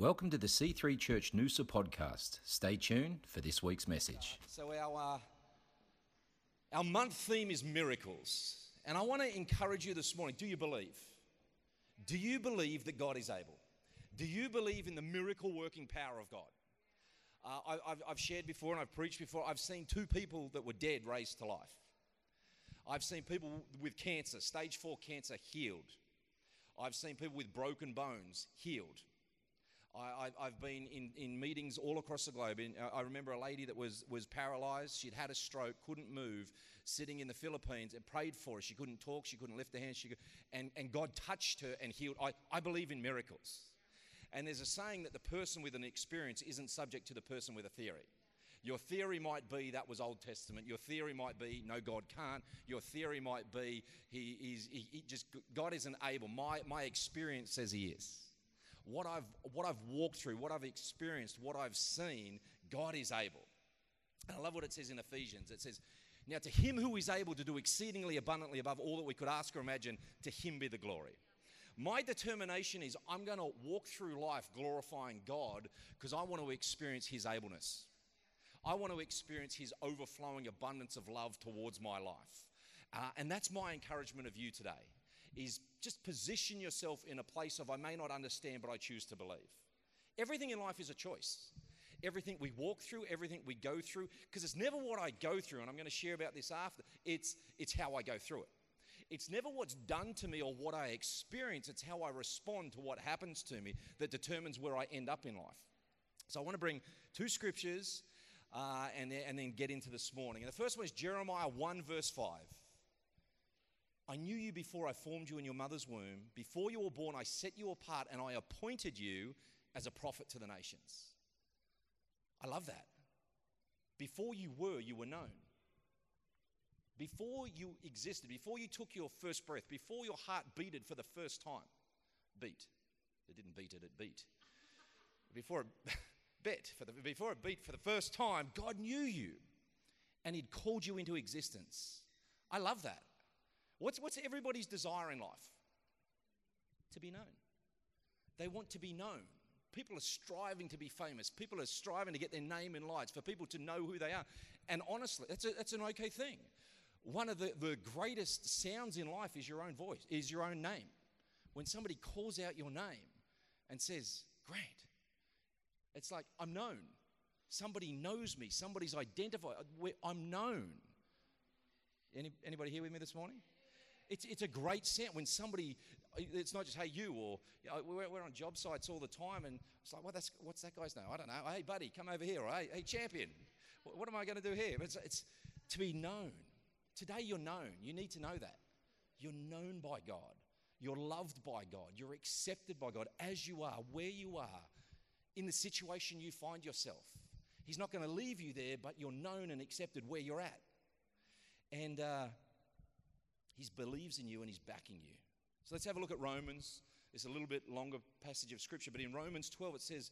Welcome to the C3 Church Noosa podcast. Stay tuned for this week's message. So our uh, our month theme is miracles, and I want to encourage you this morning. Do you believe? Do you believe that God is able? Do you believe in the miracle working power of God? Uh, I, have I've shared before and I've preached before. I've seen two people that were dead raised to life. I've seen people with cancer, stage four cancer, healed. I've seen people with broken bones healed. I, have been in, in meetings all across the globe. In, I remember a lady that was, was paralyzed. She'd had a stroke, couldn't move, sitting in the Philippines and prayed for her. She couldn't talk, she couldn't lift her hands, she could, and, and God touched her and healed. I, I believe in miracles. And there's a saying that the person with an experience isn't subject to the person with a theory. Your theory might be that was Old Testament. Your theory might be no, God can't. Your theory might be he, he's, he, he just God isn't able. My, my experience says He is what I've, what I've walked through, what I've experienced, what I've seen, God is able. And I love what it says in Ephesians. It says, Now to him who is able to do exceedingly abundantly above all that we could ask or imagine, to him be the glory. My determination is I'm going to walk through life glorifying God because I want to experience his ableness. I want to experience his overflowing abundance of love towards my life. Uh, and that's my encouragement of you today is just position yourself in a place of I may not understand, but I choose to believe. Everything in life is a choice. Everything we walk through, everything we go through, because it's never what I go through, and I'm going to share about this after, it's, it's how I go through it. It's never what's done to me or what I experience, it's how I respond to what happens to me that determines where I end up in life. So I want to bring two scriptures uh, and, and then get into this morning. And the first one is Jeremiah 1, verse 5. I knew you before I formed you in your mother's womb. Before you were born, I set you apart and I appointed you as a prophet to the nations. I love that. Before you were, you were known. Before you existed, before you took your first breath, before your heart beated for the first time, beat. It didn't beat it, it beat. Before it bet, for the, before it beat for the first time, God knew you and He'd called you into existence. I love that. What's, what's everybody's desire in life? To be known. They want to be known. People are striving to be famous. People are striving to get their name in lights, for people to know who they are. And honestly, that's, a, that's an okay thing. One of the, the greatest sounds in life is your own voice, is your own name. When somebody calls out your name and says, Grant, it's like, I'm known. Somebody knows me. Somebody's identified. I'm known. Any, anybody here with me this morning? It's, it's a great sound when somebody, it's not just, hey, you, or you know, we're, we're, on job sites all the time, and it's like, well, that's, what's that guy's name? I don't know. Hey, buddy, come over here. Or, hey, hey champion, what, what am I going to do here? It's, it's to be known. Today, you're known. You need to know that. You're known by God. You're loved by God. You're accepted by God as you are, where you are, in the situation you find yourself. He's not going to leave you there, but you're known and accepted where you're at. And uh, he believes in you and He's backing you. So let's have a look at Romans. It's a little bit longer passage of Scripture, but in Romans 12 it says,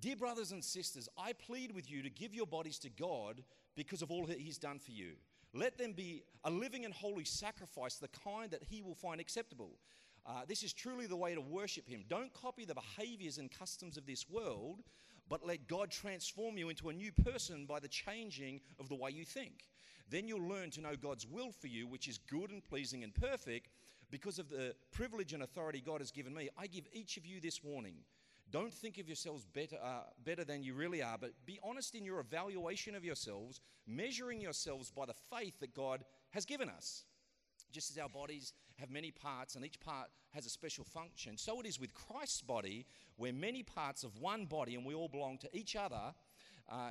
Dear brothers and sisters, I plead with you to give your bodies to God because of all He's done for you. Let them be a living and holy sacrifice, the kind that He will find acceptable. Uh, this is truly the way to worship Him. Don't copy the behaviors and customs of this world, but let God transform you into a new person by the changing of the way you think. Then you'll learn to know God's will for you, which is good and pleasing and perfect. Because of the privilege and authority God has given me, I give each of you this warning. Don't think of yourselves better, uh, better than you really are, but be honest in your evaluation of yourselves, measuring yourselves by the faith that God has given us. Just as our bodies have many parts and each part has a special function, so it is with Christ's body. We're many parts of one body and we all belong to each other. Uh,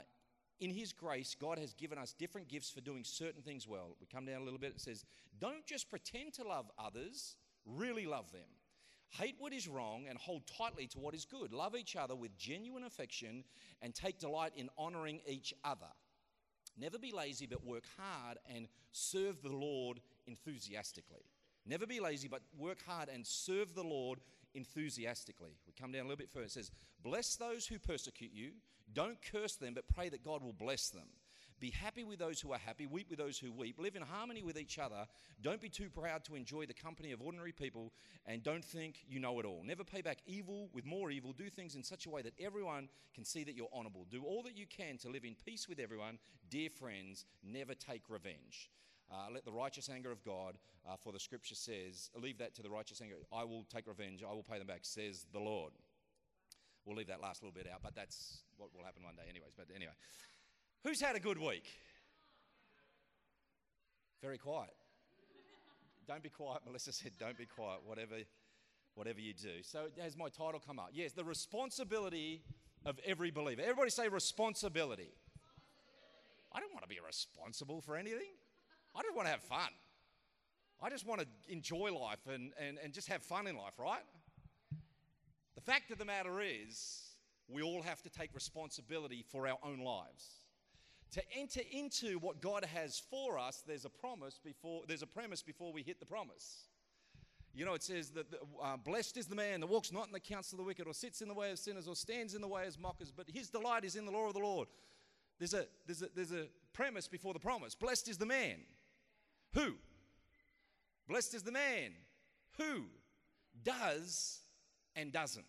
in His grace, God has given us different gifts for doing certain things well. We come down a little bit, it says, Don't just pretend to love others, really love them. Hate what is wrong and hold tightly to what is good. Love each other with genuine affection and take delight in honoring each other. Never be lazy, but work hard and serve the Lord enthusiastically. Never be lazy, but work hard and serve the Lord enthusiastically. We come down a little bit further. It says, Bless those who persecute you. Don't curse them, but pray that God will bless them. Be happy with those who are happy, weep with those who weep, live in harmony with each other. Don't be too proud to enjoy the company of ordinary people, and don't think you know it all. Never pay back evil with more evil. Do things in such a way that everyone can see that you're honorable. Do all that you can to live in peace with everyone. Dear friends, never take revenge. Uh, let the righteous anger of God, uh, for the scripture says, leave that to the righteous anger. I will take revenge, I will pay them back, says the Lord. We'll leave that last little bit out, but that's what will happen one day, anyways. But anyway, who's had a good week? Very quiet. Don't be quiet. Melissa said, don't be quiet, whatever, whatever you do. So, has my title come up? Yes, the responsibility of every believer. Everybody say responsibility. responsibility. I don't want to be responsible for anything. I just want to have fun. I just want to enjoy life and, and, and just have fun in life, right? The fact of the matter is, we all have to take responsibility for our own lives. To enter into what God has for us, there's a promise before there's a premise before we hit the promise. You know, it says that uh, blessed is the man that walks not in the counsel of the wicked, or sits in the way of sinners, or stands in the way of mockers, but his delight is in the law of the Lord. There's a, there's a, there's a premise before the promise. Blessed is the man. Who? Blessed is the man. Who does and doesn't.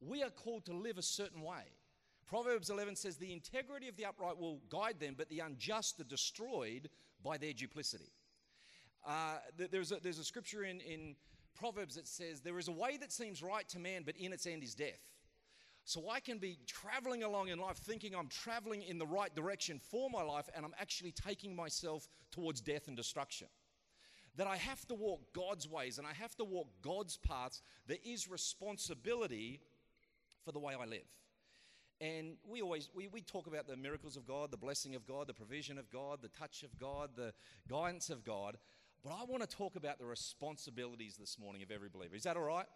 We are called to live a certain way. Proverbs 11 says, The integrity of the upright will guide them, but the unjust are destroyed by their duplicity. Uh, there's, a, there's a scripture in, in Proverbs that says, There is a way that seems right to man, but in its end is death. So I can be traveling along in life thinking I'm traveling in the right direction for my life, and I'm actually taking myself towards death and destruction that I have to walk God's ways and I have to walk God's paths. There is responsibility for the way I live. And we always we, we talk about the miracles of God, the blessing of God, the provision of God, the touch of God, the guidance of God. But I want to talk about the responsibilities this morning of every believer. Is that all right?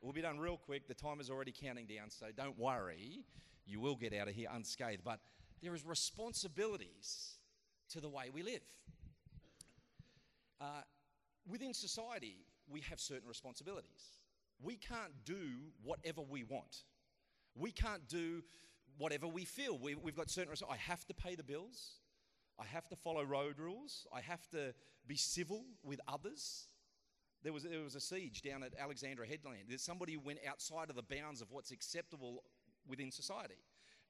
We'll be done real quick. The time is already counting down, so don't worry. You will get out of here unscathed. But there is responsibilities to the way we live. Uh, within society, we have certain responsibilities. We can't do whatever we want. We can't do whatever we feel. We, have got certain. I have to pay the bills. I have to follow road rules. I have to be civil with others. There was, there was a siege down at Alexandra Headland. There's somebody who went outside of the bounds of what's acceptable within society.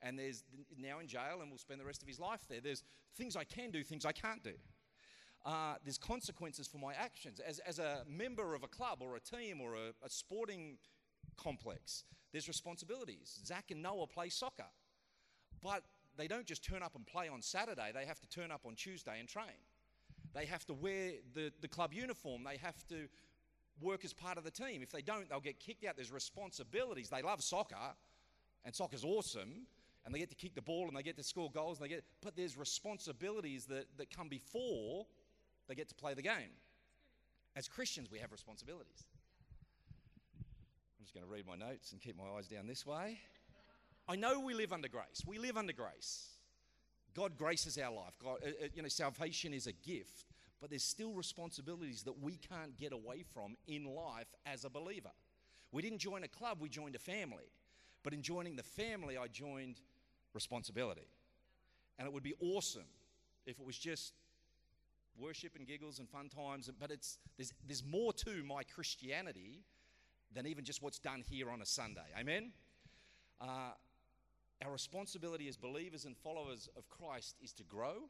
And there's now in jail and will spend the rest of his life there. There's things I can do, things I can't do uh, there's consequences for my actions. As, as a member of a club or a team or a, a sporting complex, there's responsibilities. Zach and Noah play soccer, but they don't just turn up and play on Saturday, they have to turn up on Tuesday and train. They have to wear the, the club uniform, they have to work as part of the team. If they don't, they'll get kicked out. There's responsibilities. They love soccer, and soccer's awesome, and they get to kick the ball and they get to score goals, and they get, but there's responsibilities that, that come before they get to play the game. As Christians, we have responsibilities. I'm just going to read my notes and keep my eyes down this way. I know we live under grace. We live under grace. God graces our life. God, uh, uh, you know, salvation is a gift, but there's still responsibilities that we can't get away from in life as a believer. We didn't join a club, we joined a family. But in joining the family, I joined responsibility. And it would be awesome if it was just worship and giggles and fun times, but it's, there's, there's more to my Christianity than even just what's done here on a Sunday. Amen? Uh, our responsibility as believers and followers of Christ is to grow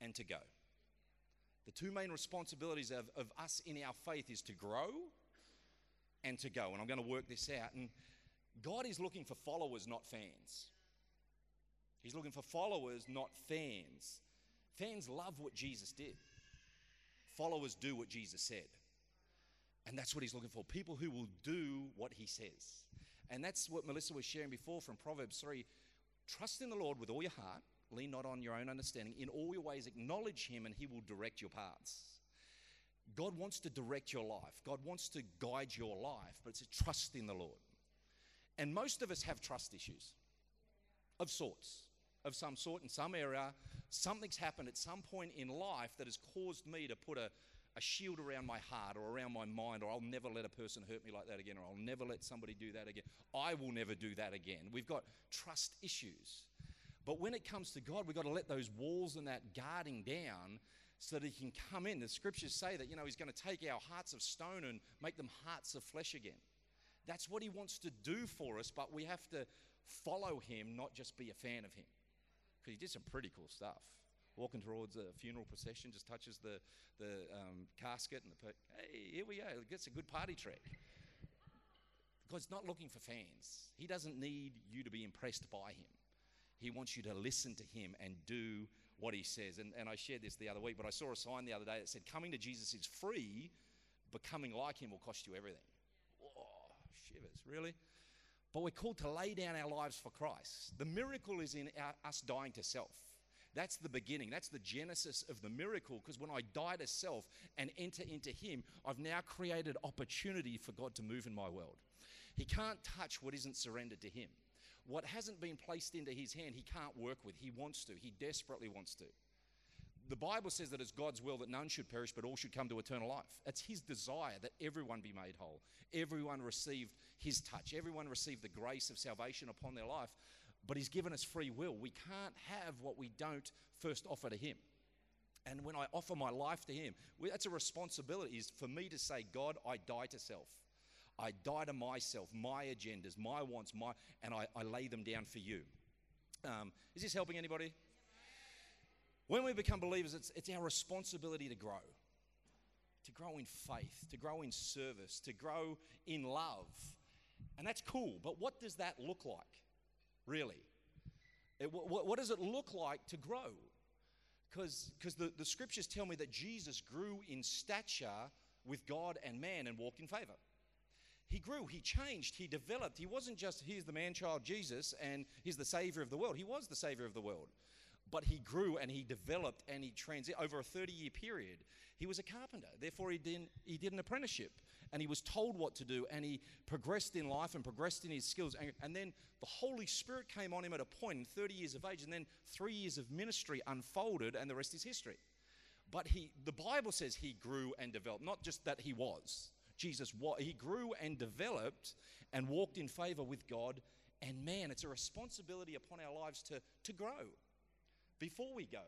and to go. The two main responsibilities of, of us in our faith is to grow and to go. And I'm going to work this out. And God is looking for followers, not fans. He's looking for followers, not fans. Fans love what Jesus did, followers do what Jesus said. And that's what he's looking for people who will do what he says. And that's what Melissa was sharing before from Proverbs 3. Trust in the Lord with all your heart, lean not on your own understanding. In all your ways, acknowledge him, and he will direct your paths. God wants to direct your life, God wants to guide your life, but it's a trust in the Lord. And most of us have trust issues of sorts of some sort in some area. Something's happened at some point in life that has caused me to put a, a shield around my heart or around my mind, or I'll never let a person hurt me like that again, or I'll never let somebody do that again. I will never do that again. We've got trust issues. But when it comes to God, we've got to let those walls and that guarding down so that He can come in. The scriptures say that, you know, He's going to take our hearts of stone and make them hearts of flesh again. That's what He wants to do for us, but we have to follow Him, not just be a fan of Him. Because He did some pretty cool stuff. Walking towards a funeral procession, just touches the, the um, casket, and the, hey, here we go. It gets a good party track. God's not looking for fans. He doesn't need you to be impressed by Him. He wants you to listen to Him and do what He says. And, and I shared this the other week, but I saw a sign the other day that said, Coming to Jesus is free, becoming like Him will cost you everything. Oh, shivers, really? But we're called to lay down our lives for Christ. The miracle is in our, us dying to self. That's the beginning. That's the genesis of the miracle. Because when I die to self and enter into Him, I've now created opportunity for God to move in my world. He can't touch what isn't surrendered to Him. What hasn't been placed into His hand, He can't work with. He wants to. He desperately wants to. The Bible says that it's God's will that none should perish, but all should come to eternal life. It's His desire that everyone be made whole. Everyone receive His touch. Everyone receive the grace of salvation upon their life. But He's given us free will. We can't have what we don't first offer to Him. And when I offer my life to Him, that's a responsibility, is for me to say, God, I die to self. I die to myself, my agendas, my wants, my, and I, I lay them down for you. Um, is this helping anybody? When we become believers, it's, it's our responsibility to grow. To grow in faith, to grow in service, to grow in love. And that's cool, but what does that look like, really? It, what, what, does it look like to grow? Because the, the scriptures tell me that Jesus grew in stature with God and man and walked in favor he grew, he changed, he developed. He wasn't just, here's the man child Jesus and he's the savior of the world. He was the savior of the world. But he grew and he developed and he transited over a 30 year period. He was a carpenter. Therefore, he did, he did an apprenticeship and he was told what to do and he progressed in life and progressed in his skills. And, and then the Holy Spirit came on him at a point in 30 years of age, and then three years of ministry unfolded, and the rest is history. But he, the Bible says he grew and developed, not just that he was. Jesus, he grew and developed and walked in favor with God and man. It's a responsibility upon our lives to, to grow before we go,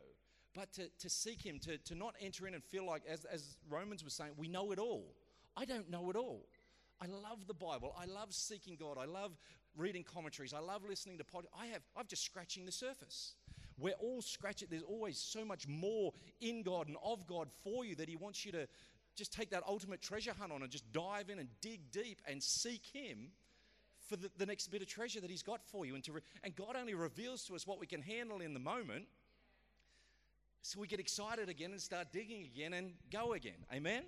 but to, to seek Him, to, to not enter in and feel like, as, as Romans was saying, we know it all. I don't know it all. I love the Bible. I love seeking God. I love reading commentaries. I love listening to podcasts. I have, I'm just scratching the surface. We're all scratching. There's always so much more in God and of God for you that He wants you to, just take that ultimate treasure hunt on and just dive in and dig deep and seek Him for the, the next bit of treasure that He's got for you. And, to re- and God only reveals to us what we can handle in the moment so we get excited again and start digging again and go again. Amen?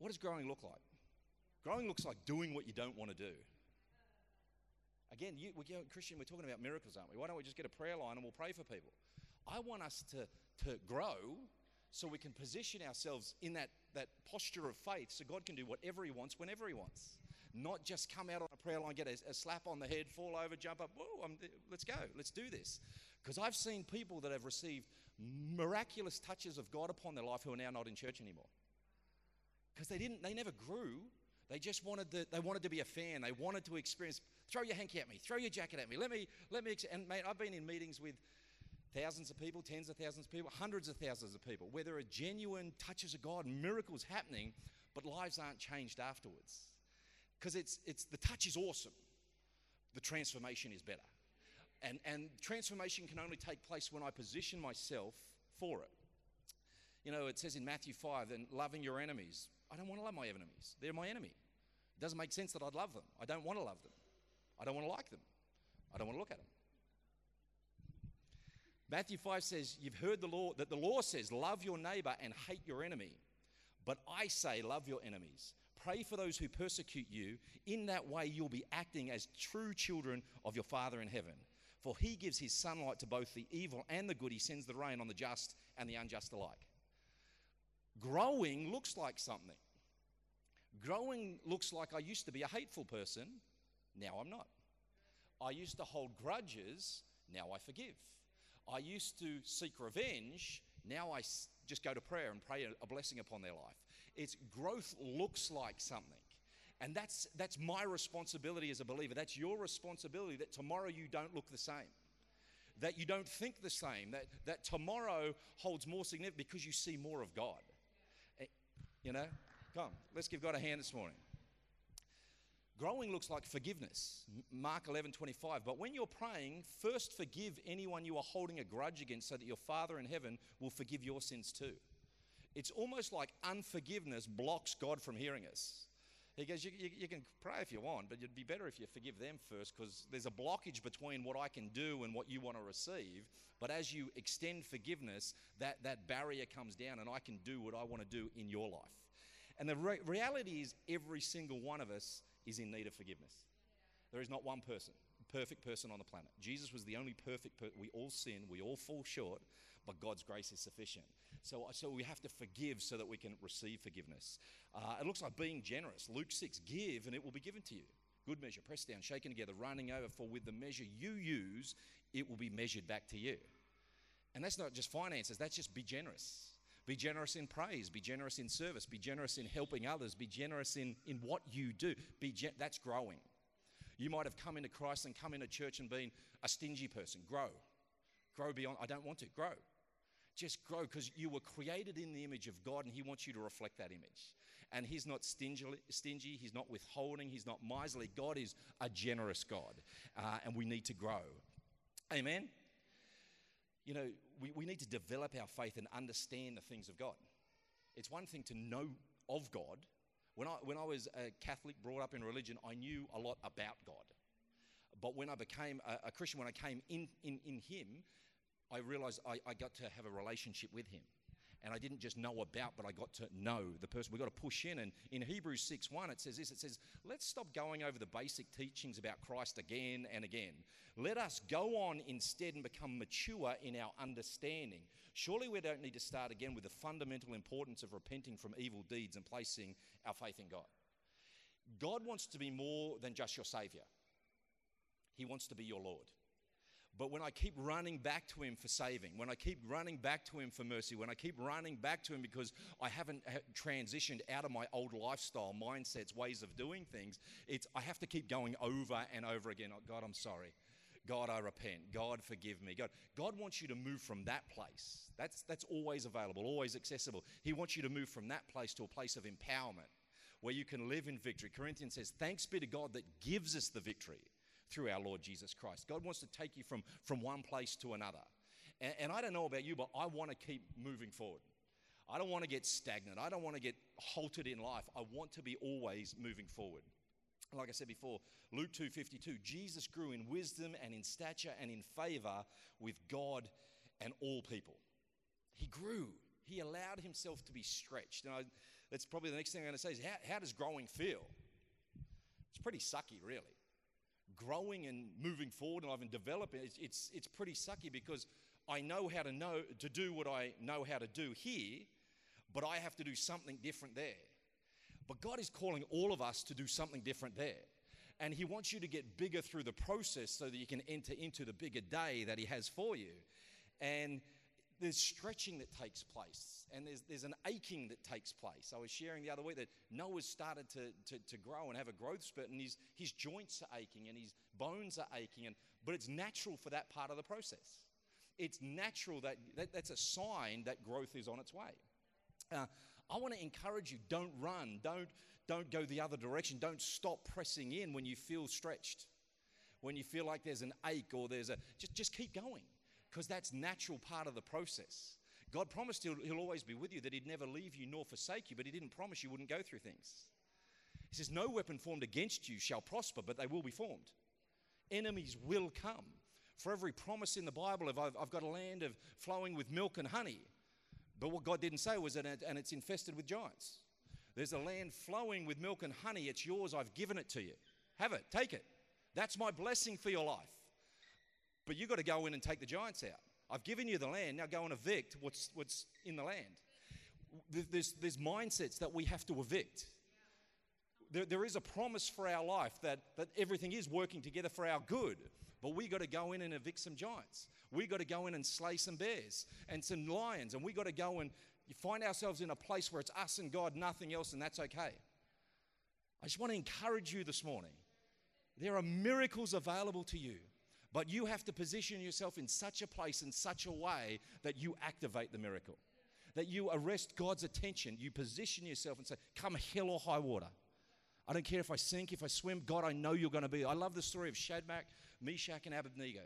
What does growing look like? Growing looks like doing what you don't want to do. Again, you, we, Christian, we're talking about miracles, aren't we? Why don't we just get a prayer line and we'll pray for people? I want us to, to grow so we can position ourselves in that, that posture of faith so God can do whatever He wants whenever He wants. Not just come out on a prayer line, get a, a slap on the head, fall over, jump up, whoa, I'm, let's go, let's do this. Because I've seen people that have received miraculous touches of God upon their life who are now not in church anymore. Because they didn't, they never grew. They just wanted to, they wanted to be a fan. They wanted to experience, throw your hanky at me, throw your jacket at me. Let me, let me, and mate, I've been in meetings with thousands of people, tens of thousands of people, hundreds of thousands of people, where there are genuine touches of God, miracles happening, but lives aren't changed afterwards. Because it's, it's the touch is awesome, the transformation is better. And, and transformation can only take place when I position myself for it. You know, it says in Matthew 5, and loving your enemies. I don't want to love my enemies. They're my enemy. It doesn't make sense that I'd love them. I don't want to love them. I don't want to like them. I don't want to look at them. Matthew 5 says, You've heard the law, that the law says, Love your neighbor and hate your enemy. But I say, Love your enemies. Pray for those who persecute you. In that way, you'll be acting as true children of your Father in heaven. For he gives his sunlight to both the evil and the good. He sends the rain on the just and the unjust alike. Growing looks like something. Growing looks like I used to be a hateful person. Now I'm not. I used to hold grudges. Now I forgive. I used to seek revenge. Now I just go to prayer and pray a blessing upon their life. It's growth looks like something. And that's, that's my responsibility as a believer. That's your responsibility that tomorrow you don't look the same, that you don't think the same, that, that tomorrow holds more significance because you see more of God. You know? Come, let's give God a hand this morning. Growing looks like forgiveness. Mark 11, 25. But when you're praying, first forgive anyone you are holding a grudge against so that your Father in heaven will forgive your sins too. It's almost like unforgiveness blocks God from hearing us. He goes, you, you, you can pray if you want, but it'd be better if you forgive them first because there's a blockage between what I can do and what you want to receive. But as you extend forgiveness, that, that barrier comes down and I can do what I want to do in your life. And the re- reality is, every single one of us is in need of forgiveness. There is not one person, perfect person on the planet. Jesus was the only perfect person. We all sin, we all fall short, but God's grace is sufficient. So, so we have to forgive so that we can receive forgiveness. Uh, it looks like being generous. Luke 6 give and it will be given to you. Good measure, pressed down, shaken together, running over, for with the measure you use, it will be measured back to you. And that's not just finances, that's just be generous. Be generous in praise, be generous in service, be generous in helping others, be generous in, in what you do. Be gen- that's growing. You might have come into Christ and come into church and been a stingy person. Grow. Grow beyond, I don't want to. Grow. Just grow because you were created in the image of God and He wants you to reflect that image. And He's not stingy, stingy He's not withholding, He's not miserly. God is a generous God, uh, and we need to grow. Amen? You know, we, we need to develop our faith and understand the things of God. It's one thing to know of God. When I, when I was a Catholic, brought up in religion, I knew a lot about God. But when I became a, a Christian, when I came in, in, in Him, I realized I, I got to have a relationship with Him. And I didn't just know about, but I got to know the person. We've got to push in. And in Hebrews 6 1, it says this it says, Let's stop going over the basic teachings about Christ again and again. Let us go on instead and become mature in our understanding. Surely we don't need to start again with the fundamental importance of repenting from evil deeds and placing our faith in God. God wants to be more than just your Savior, He wants to be your Lord. But when I keep running back to Him for saving, when I keep running back to Him for mercy, when I keep running back to Him because I haven't transitioned out of my old lifestyle, mindsets, ways of doing things, it's I have to keep going over and over again. Oh, God, I'm sorry. God, I repent. God, forgive me. God, God wants you to move from that place. That's, that's always available, always accessible. He wants you to move from that place to a place of empowerment where you can live in victory. Corinthians says, Thanks be to God that gives us the victory through our Lord Jesus Christ. God wants to take you from, from one place to another. And, and I don't know about you, but I want to keep moving forward. I don't want to get stagnant. I don't want to get halted in life. I want to be always moving forward. Like I said before, Luke 2:52, Jesus grew in wisdom and in stature and in favor with God and all people. He grew. He allowed himself to be stretched. And I, that's probably the next thing I'm going to say is how, how does growing feel? It's pretty sucky, really growing and moving forward and I've been developing, it's, it's, it's pretty sucky because I know how to know to do what I know how to do here, but I have to do something different there. But God is calling all of us to do something different there. And He wants you to get bigger through the process so that you can enter into the bigger day that He has for you. And there's stretching that takes place and there's, there's an aching that takes place. I was sharing the other week that Noah's started to, to, to grow and have a growth spurt, and his, his joints are aching and his bones are aching, and, but it's natural for that part of the process. It's natural that, that that's a sign that growth is on its way. Uh, I want to encourage you don't run, don't, don't go the other direction, don't stop pressing in when you feel stretched, when you feel like there's an ache or there's a, just, just keep going because that's natural part of the process. God promised he'll, he'll, always be with you, that He'd never leave you nor forsake you, but He didn't promise you wouldn't go through things. He says, No weapon formed against you shall prosper, but they will be formed. Enemies will come. For every promise in the Bible of I've, I've got a land of flowing with milk and honey. But what God didn't say was that, and it's infested with giants. There's a land flowing with milk and honey. It's yours. I've given it to you. Have it. Take it. That's my blessing for your life. But you've got to go in and take the giants out. I've given you the land, now go and evict what's, what's in the land. There's, there's mindsets that we have to evict. There, there is a promise for our life that, that everything is working together for our good, but we got to go in and evict some giants. We got to go in and slay some bears and some lions, and we got to go and find ourselves in a place where it's us and God, nothing else, and that's okay. I, just want to encourage you this morning. There are miracles available to you, but you have to position yourself in such a place, in such a way that you activate the miracle, that you arrest God's attention. You position yourself and say, Come hell or high water. I don't care if I sink, if I swim, God, I know you're going to be. I love the story of Shadrach, Meshach, and Abednego.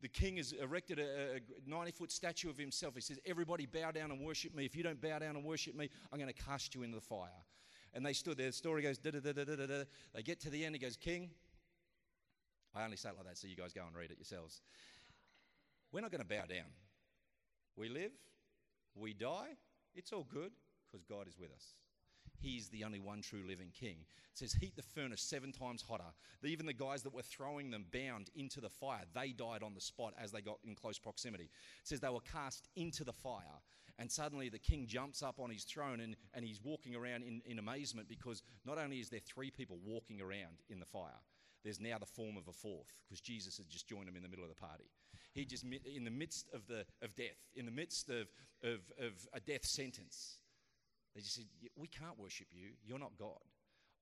The king has erected a 90 foot statue of himself. He says, Everybody bow down and worship me. If you don't bow down and worship me, I'm going to cast you into the fire. And they stood there. The story goes, da da da da da. They get to the end. He goes, King, I only say it like that so you guys go and read it yourselves. We're not going to bow down. We live, we die, it's all good because God is with us. He's the only one true living king. It says, heat the furnace seven times hotter. Even the guys that were throwing them bound into the fire, they died on the spot as they got in close proximity. It says they were cast into the fire. And suddenly the king jumps up on his throne and, and he's walking around in, in amazement because not only is there three people walking around in the fire, there's now the form of a fourth because Jesus had just joined them in the middle of the party. He just, in the midst of, the, of death, in the midst of, of, of a death sentence, they just said, We can't worship you. You're not God.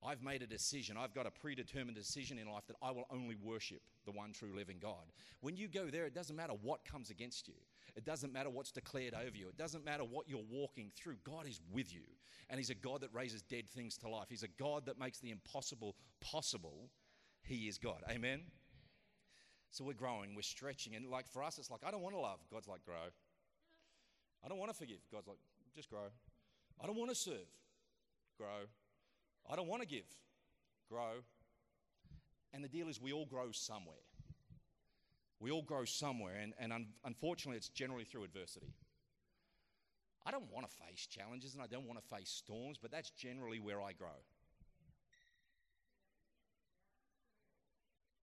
I've made a decision. I've got a predetermined decision in life that I will only worship the one true living God. When you go there, it doesn't matter what comes against you. It doesn't matter what's declared over you. It doesn't matter what you're walking through. God is with you. And He's a God that raises dead things to life. He's a God that makes the impossible possible. He is God. Amen? So we're growing, we're stretching. And like for us, it's like, I don't want to love. God's like, grow. I don't want to forgive. God's like, just grow. I don't want to serve. Grow. I don't want to give. Grow. And the deal is, we all grow somewhere. We all grow somewhere, and, and un- unfortunately, it's generally through adversity. I don't want to face challenges and I don't want to face storms, but that's generally where I grow.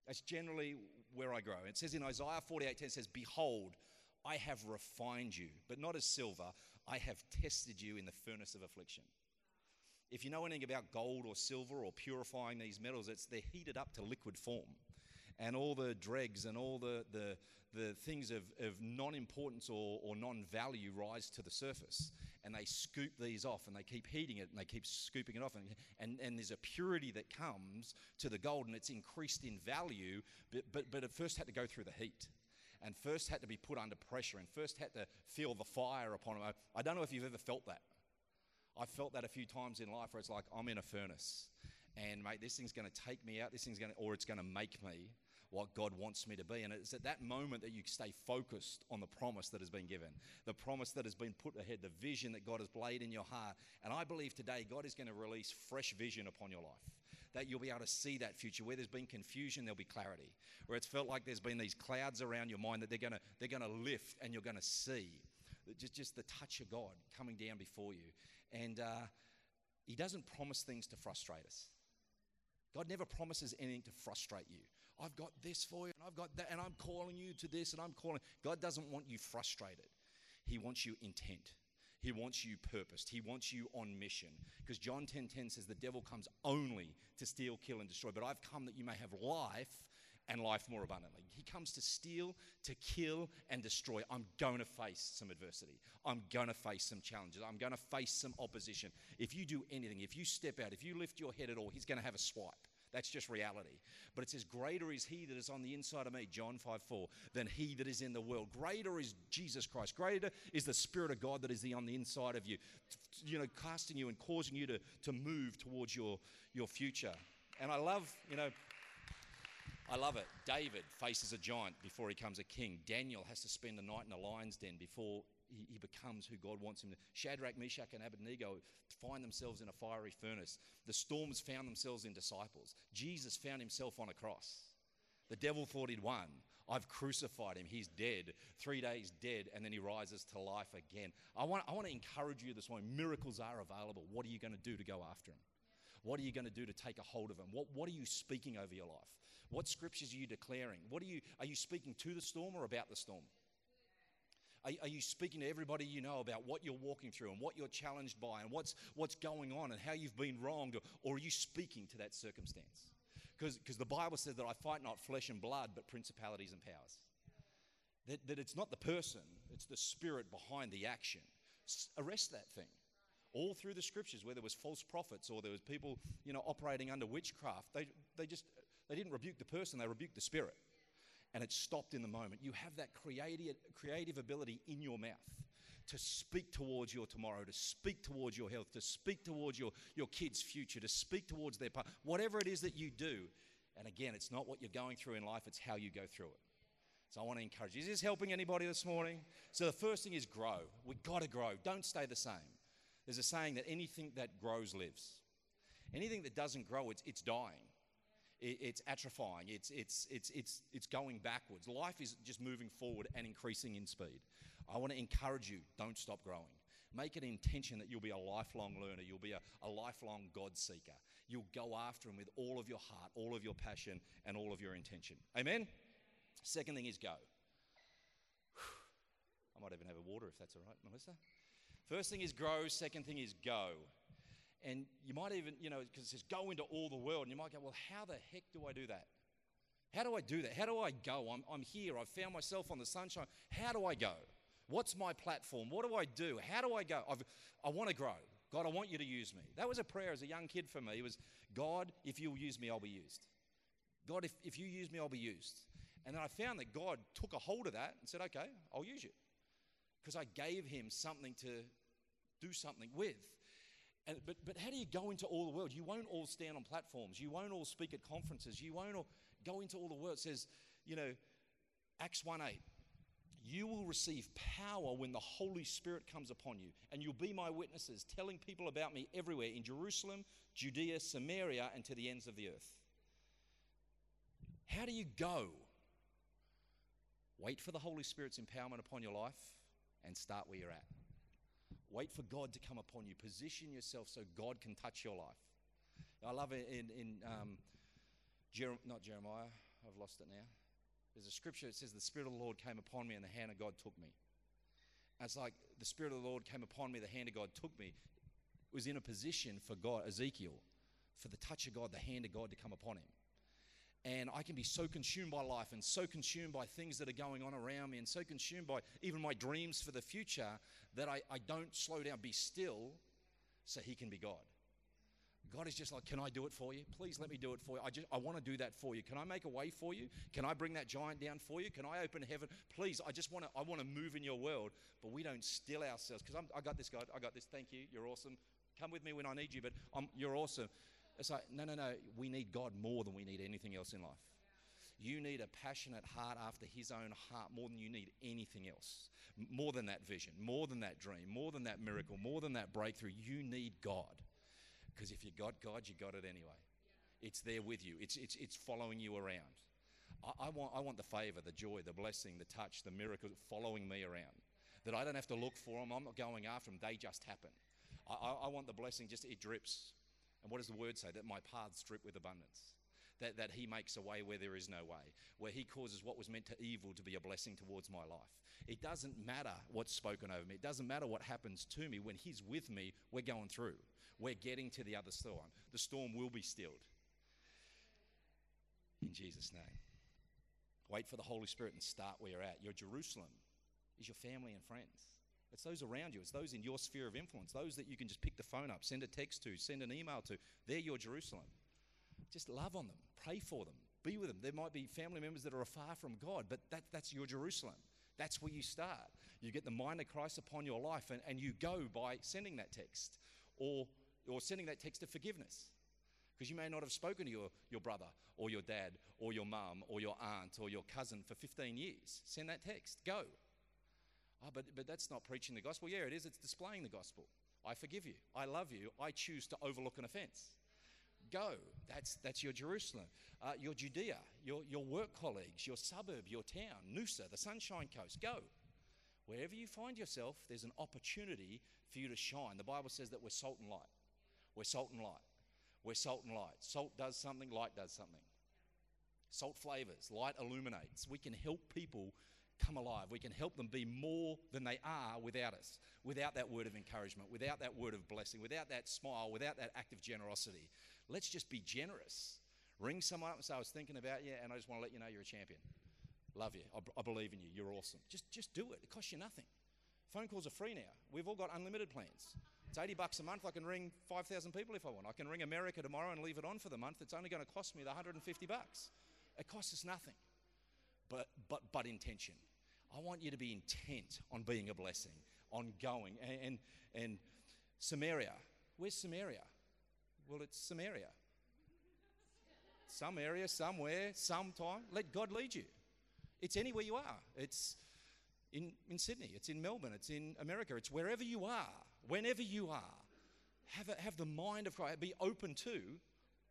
That's generally where I grow. It says in Isaiah 48 10 says, Behold, I have refined you, but not as silver. I have tested you in the furnace of affliction. If you know anything about gold or silver or purifying these metals, it's they're heated up to liquid form. And all the dregs and all the, the, the things of, of non importance or, or non value rise to the surface. And they scoop these off and they keep heating it and they keep scooping it off. And, and, and there's a purity that comes to the gold and it's increased in value, but, but, but it first had to go through the heat and first had to be put under pressure and first had to feel the fire upon him. I, I don't know if you've ever felt that. I've felt that a few times in life where it's like I'm in a furnace and mate, this thing's going to take me out, this thing's going to, or it's going to make me what God wants me to be. And it's at that moment that you stay focused on the promise that has been given, the promise that has been put ahead, the vision that God has laid in your heart. And I believe today God is going to release fresh vision upon your life that you'll be able to see that future. Where there's been confusion, there'll be clarity. Where it's felt like there's been these clouds around your mind that they're going to, they're going to lift and you're going to see. Just, just the touch of God coming down before you. And uh, He doesn't promise things to frustrate us. God never promises anything to frustrate you. I've got this for you, and I've got that, and I'm calling you to this, and I'm calling. God doesn't want you frustrated. He wants you intent. He wants you purposed. He wants you on mission. Because John 10:10 10, 10 says the devil comes only to steal, kill, and destroy. But I've come that you may have life and life more abundantly. He comes to steal, to kill, and destroy. I'm going to face some adversity. I'm going to face some challenges. I'm going to face some opposition. If you do anything, if you step out, if you lift your head at all, he's going to have a swipe. That's just reality. But it says, Greater is he that is on the inside of me, John 5 4, than he that is in the world. Greater is Jesus Christ. Greater is the Spirit of God that is the, on the inside of you, you know, casting you and causing you to, to move towards your, your future. And I love, you know, I love it. David faces a giant before he becomes a king. Daniel has to spend a night in a lion's den before he, becomes who God wants him to. Shadrach, Meshach, and Abednego find themselves in a fiery furnace. The storms found themselves in disciples. Jesus found himself on a cross. The devil thought he'd won. I've crucified him. He's dead. Three days dead, and then he rises to life again. I want, I want to encourage you this morning. Miracles are available. What are you going to do to go after him? What are you going to do to take a hold of them? What, what are you speaking over your life? What scriptures are you declaring? What are you, are you speaking to the storm or about the storm? Are, are, you speaking to everybody you know about what you're walking through and what you're challenged by and what's, what's going on and how you've been wronged? Or, or are you speaking to that circumstance? Because the Bible says that I fight not flesh and blood, but principalities and powers. That, that it's not the person, it's the spirit behind the action. S- arrest that thing. All through the scriptures where there was false prophets or there was people, you know, operating under witchcraft. They, they just, they didn't rebuke the person, they rebuked the spirit. And it stopped in the moment. You have that creative, creative ability in your mouth to speak towards your tomorrow, to speak towards your health, to speak towards your, your kids' future, to speak towards their part, whatever it is that you do. And again, it's not what you're going through in life, it's how you go through it. So I want to encourage you. Is this helping anybody this morning? So the first thing is grow. We've got to grow. Don't stay the same. There's a saying that anything that grows lives. Anything that doesn't grow, it's, it's dying. It, it's atrophying. It's, it's, it's, it's, it's going backwards. Life is just moving forward and increasing in speed. I want to encourage you don't stop growing. Make an intention that you'll be a lifelong learner. You'll be a, a lifelong God seeker. You'll go after Him with all of your heart, all of your passion, and all of your intention. Amen? Second thing is go. I might even have a water if that's all right, Melissa. First thing is grow, second thing is go. And you might even, you know, because it says go into all the world, and you might go, well, how the heck do I do that? How do I do that? How do I go? I'm, I'm here. I've found myself on the sunshine. How do I go? What's my platform? What do I do? How do I go? I've, I want to grow. God, I want you to use me. That was a prayer as a young kid for me. It was, God, if you'll use me, I'll be used. God, if, if you use me, I'll be used. And then I found that God took a hold of that and said, okay, I'll use you. Because I gave him something to do something with. And, but, but how do you go into all the world? You won't all stand on platforms. You won't all speak at conferences. You won't all go into all the world. It says, you know, Acts 1 8, you will receive power when the Holy Spirit comes upon you, and you'll be my witnesses, telling people about me everywhere in Jerusalem, Judea, Samaria, and to the ends of the earth. How do you go? Wait for the Holy Spirit's empowerment upon your life and start where you're at. Wait for God to come upon you. Position yourself so God can touch your life. I love it in, in um, Jer- not Jeremiah, I've lost it now. There's a scripture that says, The Spirit of the Lord came upon me and the hand of God took me. And it's like the Spirit of the Lord came upon me, the hand of God took me. It was in a position for God, Ezekiel, for the touch of God, the hand of God to come upon him and I can be so consumed by life and so consumed by things that are going on around me and so consumed by even my dreams for the future that I, I don't slow down, be still so He can be God. God is just like, Can I do it for you? Please let me do it for you. I just I want to do that for you. Can I make a way for you? Can I bring that giant down for you? Can I open heaven? Please, I just want to I want to move in your world, but we don't still ourselves because I got this, God. I got this. Thank you. You're awesome. Come with me when I need you, but I'm, you're awesome. It's like, no, no, no. We need God more than we need anything else in life. You need a passionate heart after His own heart more than you need anything else. More than that vision, more than that dream, more than that miracle, more than that breakthrough. You need God. Because if you got God, you got it anyway. It's there with you, it's, it's, it's following you around. I, I, want, I want the favor, the joy, the blessing, the touch, the miracle following me around. That I don't have to look for them, I'm not going after them, they just happen. I, I, I want the blessing, just it drips. And what does the word say? That my paths drip with abundance. That, that he makes a way where there is no way, where he causes what was meant to evil to be a blessing towards my life. It doesn't matter what's spoken over me, it doesn't matter what happens to me. When he's with me, we're going through, we're getting to the other storm. The storm will be stilled. In Jesus' name. Wait for the Holy Spirit and start where you're at. Your Jerusalem is your family and friends. It's those around you. It's those in your sphere of influence, those that you can just pick the phone up, send a text to, send an email to. They're your Jerusalem. Just love on them, pray for them, be with them. There might be family members that are afar from God, but that, that's your Jerusalem. That's where you start. You get the mind of Christ upon your life, and, and you go by sending that text or, or sending that text of forgiveness. Because you may not have spoken to your, your brother or your dad or your mum or your aunt or your cousin for 15 years. Send that text. Go. Oh, but, but that's not preaching the gospel. Yeah, it is. It's displaying the gospel. I forgive you. I love you. I choose to overlook an offense. Go. That's, that's your Jerusalem. Uh, your Judea, your, your work colleagues, your suburb, your town, Noosa, the Sunshine Coast. Go. Wherever you find yourself, there's an opportunity for you to shine. The Bible says that we're salt and light. We're salt and light. We're salt and light. Salt does something, light does something. Salt flavors, light illuminates. We can help people come alive. We can help them be more than they are without us, without that word of encouragement, without that word of blessing, without that smile, without that act of generosity. Let's just be generous. Ring someone up and say, I was thinking about you, and I just want to let you know you're a champion. Love you. I, believe in you. You're awesome. Just, just do it. It costs you nothing. Phone calls are free now. We've all got unlimited plans. It's 80 bucks a month. I can ring 5,000 people if I want. I can ring America tomorrow and leave it on for the month. It's only going to cost me the 150 bucks. It costs us nothing. But, but, but intention. I want you to be intent on being a blessing, on going. And, and, and Samaria, where's Samaria? Well, it's Samaria. Some area, somewhere, sometime. Let God lead you. It's anywhere you are. It's in, in Sydney, it's in Melbourne, it's in America, it's wherever you are, whenever you are. Have, a, have the mind of Christ. Be open to,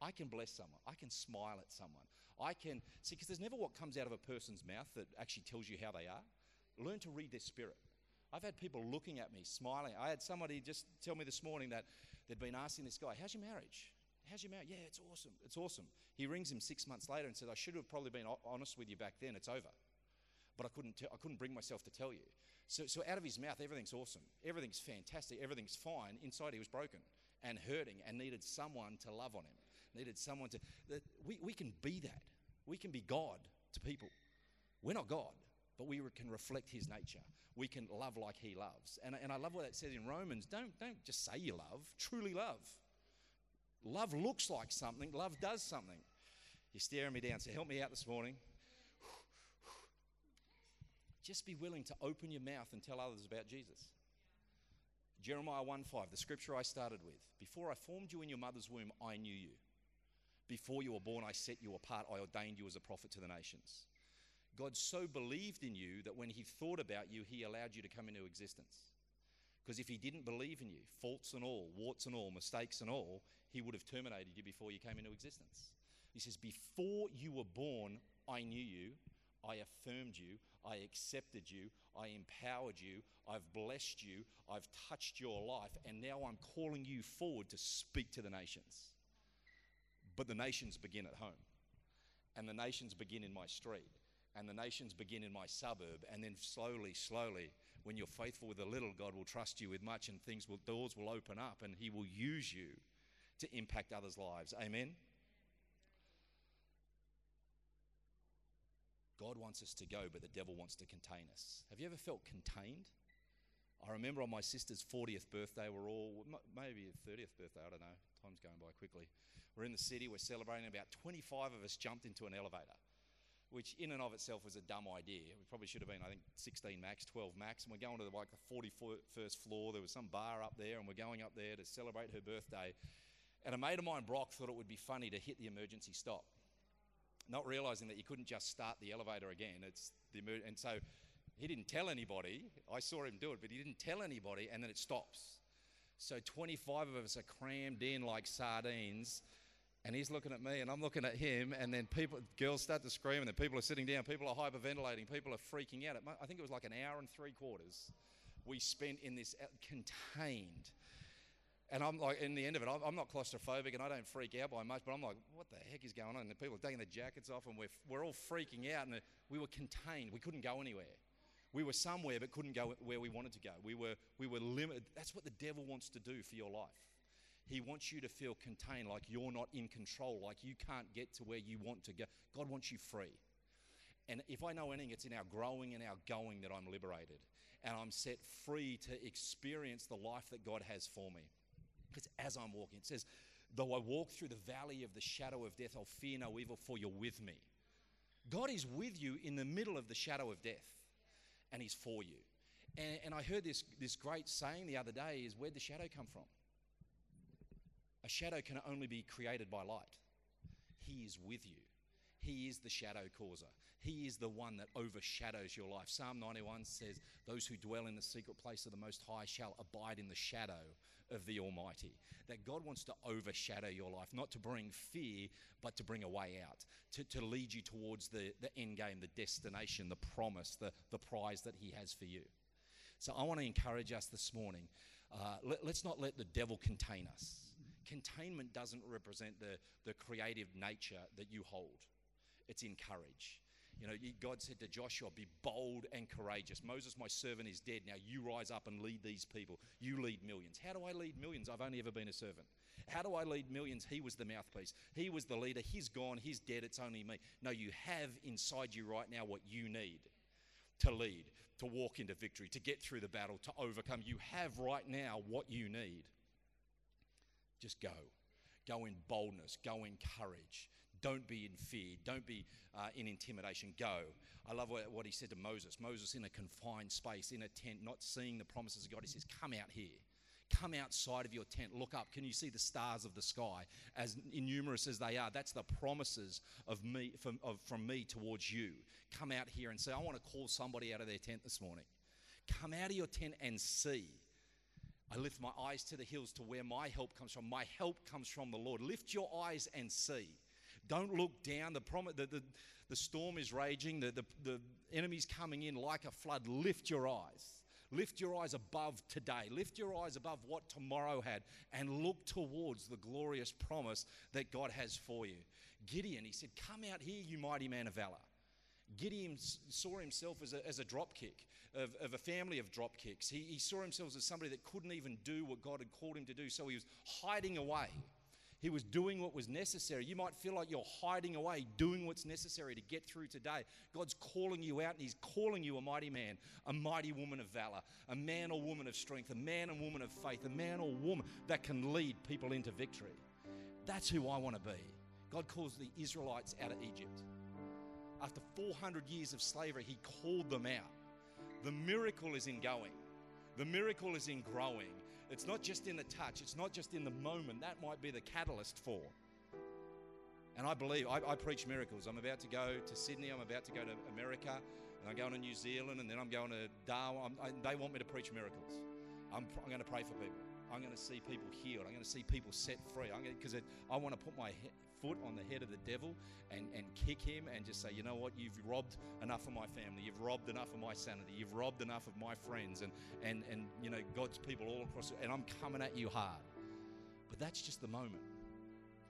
I can bless someone. I can smile at someone. I can, see, because there's never what comes out of a person's mouth that actually tells you how they are. Learn to read their spirit. I've had people looking at me, smiling. I had somebody just tell me this morning that they'd been asking this guy, How's your marriage? How's your marriage? Yeah, it's awesome. It's awesome. He rings him six months later and says, I should have probably been honest with you back then. It's over. But I couldn't, t- I couldn't bring myself to tell you. So, so out of his mouth, everything's awesome. Everything's fantastic. Everything's fine. Inside, he was broken and hurting and needed someone to love on him. Needed someone to. That we, we can be that. We can be God to people. We're not God, but we can reflect his nature. We can love like he loves. And, and I love what that says in Romans. Don't, don't just say you love, truly love. Love looks like something, love does something. You're staring me down, so help me out this morning. Just be willing to open your mouth and tell others about Jesus. Jeremiah 1 5, the scripture I started with. Before I formed you in your mother's womb, I knew you. Before you were born, I set you apart. I ordained you as a prophet to the nations. God so believed in you that when He thought about you, He allowed you to come into existence. Because if He didn't believe in you, faults and all, warts and all, mistakes and all, He would have terminated you before you came into existence. He says, Before you were born, I knew you. I affirmed you. I accepted you. I empowered you. I've blessed you. I've touched your life. And now I'm calling you forward to speak to the nations. But the nations begin at home. And the nations begin in my street. And the nations begin in my suburb. And then slowly, slowly, when you're faithful with a little, God will trust you with much and things will, doors will open up and He will use you to impact others' lives. Amen. God wants us to go, but the devil wants to contain us. Have you ever felt contained? I remember on my sister's 40th birthday, we're all, maybe 30th birthday, I don't know, time's going by quickly. We're in the city, we're celebrating, about 25 of us jumped into an elevator, which in and of itself was a dumb idea. We probably should have been, I think, 16 max, 12 max, and we're going to the, like the 41st floor. There was some bar up there, and we're going up there to celebrate her birthday. And a mate of mine, Brock, thought it would be funny to hit the emergency stop not realizing that you couldn't just start the elevator again. It's the and so he didn't tell anybody. I saw him do it, but he didn't tell anybody, and then it stops. So 25 of us are crammed in like sardines, and he's looking at me, and I'm looking at him, and then people, girls start to scream, and then people are sitting down, people are hyperventilating, people are freaking out. I think it was like an hour and three quarters we spent in this uh, contained and I'm like, in the end of it, I'm not claustrophobic and I don't freak out by much, but I'm like, what the heck is going on? And the people are taking their jackets off and we're, we're all freaking out and we were contained. We couldn't go anywhere. We were somewhere but couldn't go where we wanted to go. We were, we were limited. That's what the devil wants to do for your life. He wants you to feel contained, like you're not in control, like you can't get to where you want to go. God wants you free. And if I know anything, it's in our growing and our going that I'm liberated. And I'm set free to experience the life that God has for me. Because as I'm walking, it says, Though I walk through the valley of the shadow of death, I'll fear no evil, for you're with me. God is with you in the middle of the shadow of death, and He's for you. And, and I heard this, this great saying the other day is where'd the shadow come from? A shadow can only be created by light. He is with you. He is the shadow causer. He is the one that overshadows your life. Psalm 91 says, Those who dwell in the secret place of the Most High shall abide in the shadow of the Almighty. That God wants to overshadow your life, not to bring fear, but to bring a way out, to, to lead you towards the, the end game, the destination, the promise, the, the prize that He has for you. So I want to encourage us this morning. Uh, let, let's not let the devil contain us. Containment doesn't represent the, the creative nature that you hold, it's in courage. You know, God said to Joshua, Be bold and courageous. Moses, my servant, is dead. Now you rise up and lead these people. You lead millions. How do I lead millions? I've only ever been a servant. How do I lead millions? He was the mouthpiece. He was the leader. He's gone. He's dead. It's only me. No, you have inside you right now what you need to lead, to walk into victory, to get through the battle, to overcome. You have right now what you need. Just go. Go in boldness, go in courage. Don't be in fear. Don't be uh, in intimidation. Go. I love what, what he said to Moses. Moses in a confined space, in a tent, not seeing the promises of God. He says, Come out here. Come outside of your tent. Look up. Can you see the stars of the sky? As innumerous as they are, that's the promises of me from, of, from me towards you. Come out here and say, I want to call somebody out of their tent this morning. Come out of your tent and see. I lift my eyes to the hills to where my help comes from. My help comes from the Lord. Lift your eyes and see. Don't look down. The, prom- the, the, the storm is raging, the, the, the enemy's coming in like a flood. Lift your eyes. Lift your eyes above today. Lift your eyes above what tomorrow had and look towards the glorious promise that God has for you. Gideon, he said, Come out here, you mighty man of valor. Gideon saw himself as a, as a drop kick of, of a family of drop kicks. He, he saw himself as somebody that couldn't even do what God had called him to do, so he was hiding away. He was doing what was necessary. You might feel like you're hiding away, doing what's necessary to get through today. God's calling you out, and He's calling you a mighty man, a mighty woman of valor, a man or woman of strength, a man and woman of faith, a man or woman that can lead people into victory. That's who I want to be. God calls the Israelites out of Egypt. After 400 years of slavery, He called them out. The miracle is in going, the miracle is in growing, it's not just in the touch, it's not just in the moment. That might be the catalyst for. And I believe, I, I, preach miracles. I'm about to go to Sydney, I'm about to go to America, and I'm going to New Zealand, and then I'm going to Darwin. I, they want me to preach miracles. I'm, I'm going to pray for people. I'm going to see people healed. I'm going to see people set free. Because I want to put my foot on the head of the devil and, and kick him and just say, you know what, you've robbed enough of my family. You've robbed enough of my sanity. You've robbed enough of my friends and, and, and you know, God's people all across. And I'm coming at you hard. But that's just the moment.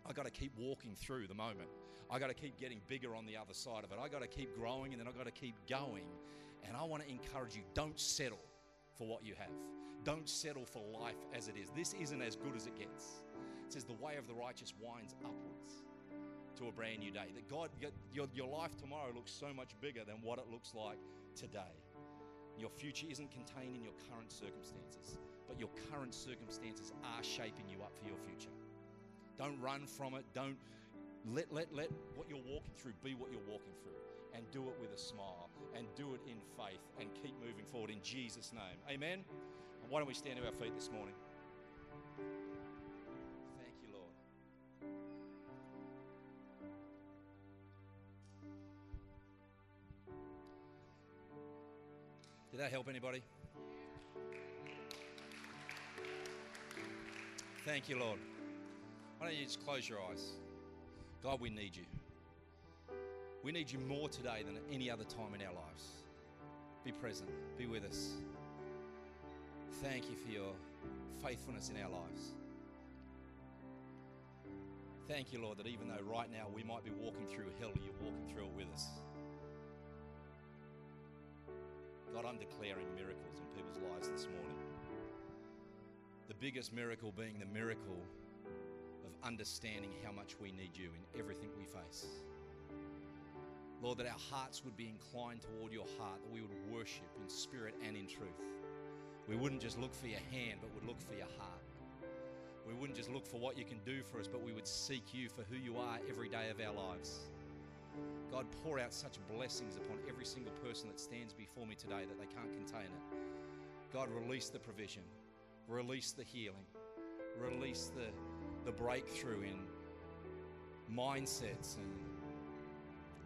I got to keep walking through the moment. I got to keep getting bigger on the other side of it. I got to keep growing and then I got to keep going. And I want to encourage you don't settle for what you have. Don't settle for life as it is. This isn't as good as it gets. It says the way of the righteous winds upwards to a brand new day. That God, your, your life tomorrow looks so much bigger than what it looks like today. Your future isn't contained in your current circumstances, but your current circumstances are shaping you up for your future. Don't run from it. Don't let, let, let what you're walking through be what you're walking through and do it with a smile and do it in faith and keep moving forward in Jesus' name. Amen. Why don't we stand to our feet this morning? That help anybody? Thank you, Lord. Why don't you just close your eyes? God, we need you. We need you more today than any other time in our lives. Be present, be with us. Thank you for your faithfulness in our lives. Thank you, Lord, that even though right now we might be walking through hell, you're walking through it with us. God, I'm declaring miracles in people's lives this morning. The biggest miracle being the miracle of understanding how much we need you in everything we face. Lord, that our hearts would be inclined toward your heart, that we would worship in spirit and in truth. We wouldn't just look for your hand, but would look for your heart. We wouldn't just look for what you can do for us, but we would seek you for who you are every day of our lives. God, pour out such blessings upon every single person that stands before me today that they can't contain it. God, release the provision, release the healing, release the, the breakthrough in mindsets and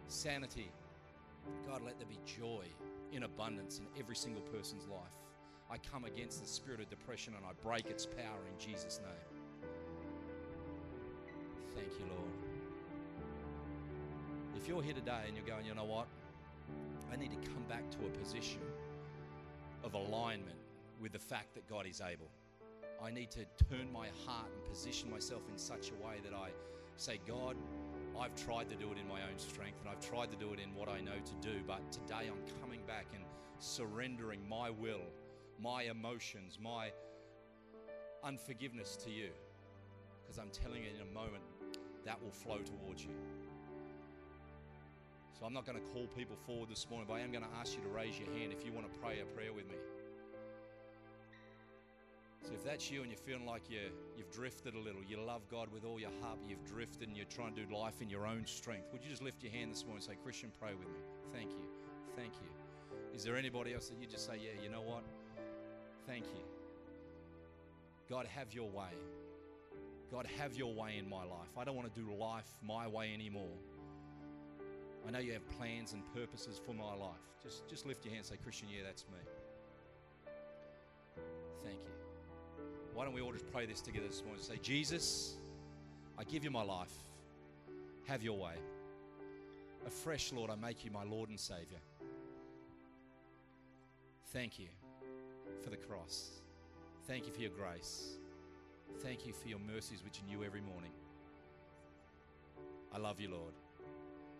sanity. God, let there be joy in abundance in every single person's life. I come against the spirit of depression and I break its power in Jesus' name. Thank you, Lord. If you're here today and you're going, you know what? I need to come back to a position of alignment with the fact that God is able. I need to turn my heart and position myself in such a way that I say, God, I've tried to do it in my own strength and I've tried to do it in what I know to do, but today I'm coming back and surrendering my will, my emotions, my unforgiveness to you. Because I'm telling you in a moment, that will flow towards you. So I'm not going to call people forward this morning, but I am going to ask you to raise your hand if you want to pray a prayer with me. So if that's you and you're feeling like you, you've drifted a little, you love God with all your heart, but you've drifted and you're trying to do life in your own strength, would you just lift your hand this morning and say, Christian, pray with me? Thank you. Thank you. Is there anybody else that you just say, yeah, you know what? Thank you. God, have your way. God, have your way in my life. I don't want to do life my way anymore. I know you have plans and purposes for my life. Just, just lift your hand and say, Christian, yeah, that's me. Thank you. Why don't we all just pray this together this morning? Say, Jesus, I give you my life. Have your way. Afresh, Lord, I make you my Lord and Savior. Thank you for the cross. Thank you for your grace. Thank you for your mercies, which are new every morning. I love you, Lord.